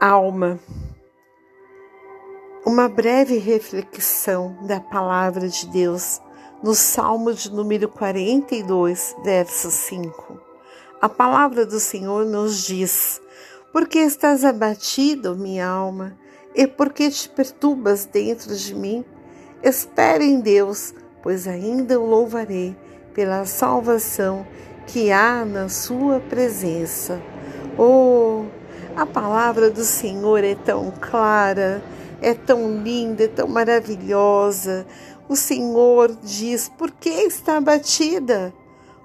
alma. Uma breve reflexão da palavra de Deus no Salmo de número 42, verso 5. A palavra do Senhor nos diz: Porque estás abatido, minha alma, e porque te perturbas dentro de mim? Espere em Deus, pois ainda o louvarei pela salvação que há na sua presença. Oh, a palavra do Senhor é tão clara, é tão linda, é tão maravilhosa. O Senhor diz: Por que está abatida?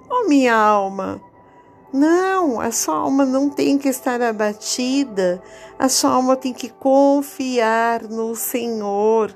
Oh, minha alma! Não, a sua alma não tem que estar abatida, a sua alma tem que confiar no Senhor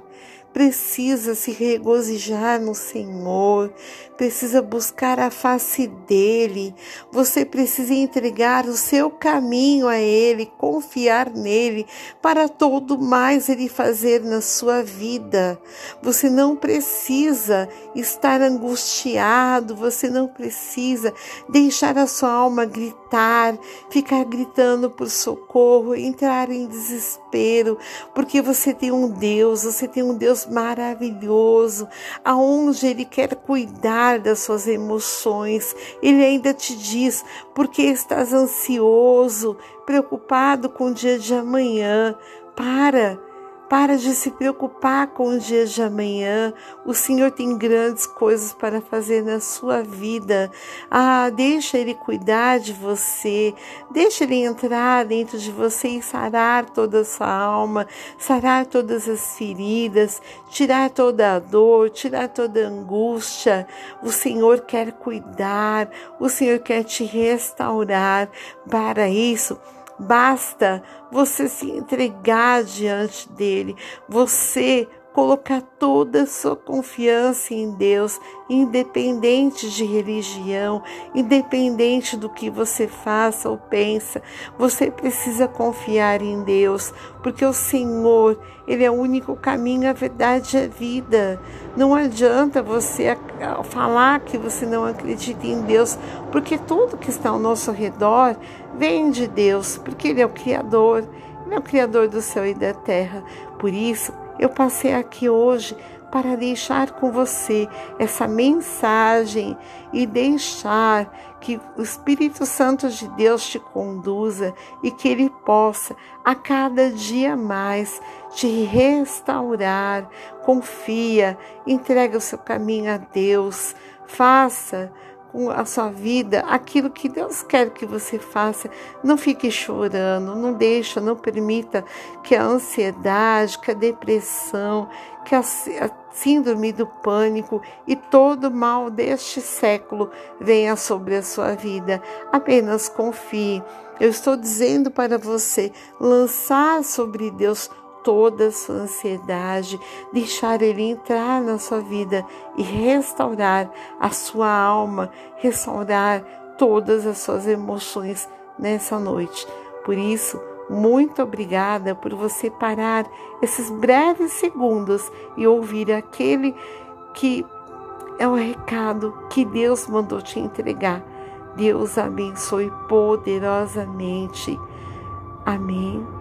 precisa se regozijar no Senhor, precisa buscar a face dele, você precisa entregar o seu caminho a ele, confiar nele para todo mais ele fazer na sua vida. Você não precisa estar angustiado, você não precisa deixar a sua alma gritar, ficar gritando por socorro, entrar em desespero, porque você tem um Deus, você tem um Deus Deus maravilhoso, aonde Ele quer cuidar das suas emoções. Ele ainda te diz, porque estás ansioso, preocupado com o dia de amanhã. Para para de se preocupar com o dia de amanhã. O Senhor tem grandes coisas para fazer na sua vida. Ah, deixa Ele cuidar de você. Deixa Ele entrar dentro de você e sarar toda a sua alma, sarar todas as feridas, tirar toda a dor, tirar toda a angústia. O Senhor quer cuidar. O Senhor quer te restaurar. Para isso, Basta você se entregar diante dele, você colocar toda a sua confiança em Deus, independente de religião, independente do que você faça ou pensa, você precisa confiar em Deus, porque o Senhor, ele é o único caminho, a verdade e a vida. Não adianta você falar que você não acredita em Deus, porque tudo que está ao nosso redor vem de Deus, porque ele é o criador, ele é o criador do céu e da terra. Por isso, eu passei aqui hoje para deixar com você essa mensagem e deixar que o Espírito Santo de Deus te conduza e que ele possa a cada dia mais te restaurar. Confia, entrega o seu caminho a Deus, faça com a sua vida aquilo que Deus quer que você faça. Não fique chorando, não deixa, não permita que a ansiedade, que a depressão, que a, síndrome do pânico e todo mal deste século venha sobre a sua vida. Apenas confie. Eu estou dizendo para você lançar sobre Deus toda a sua ansiedade, deixar Ele entrar na sua vida e restaurar a sua alma, restaurar todas as suas emoções nessa noite. Por isso, muito obrigada por você parar esses breves segundos e ouvir aquele que é o recado que Deus mandou te entregar. Deus abençoe poderosamente. Amém.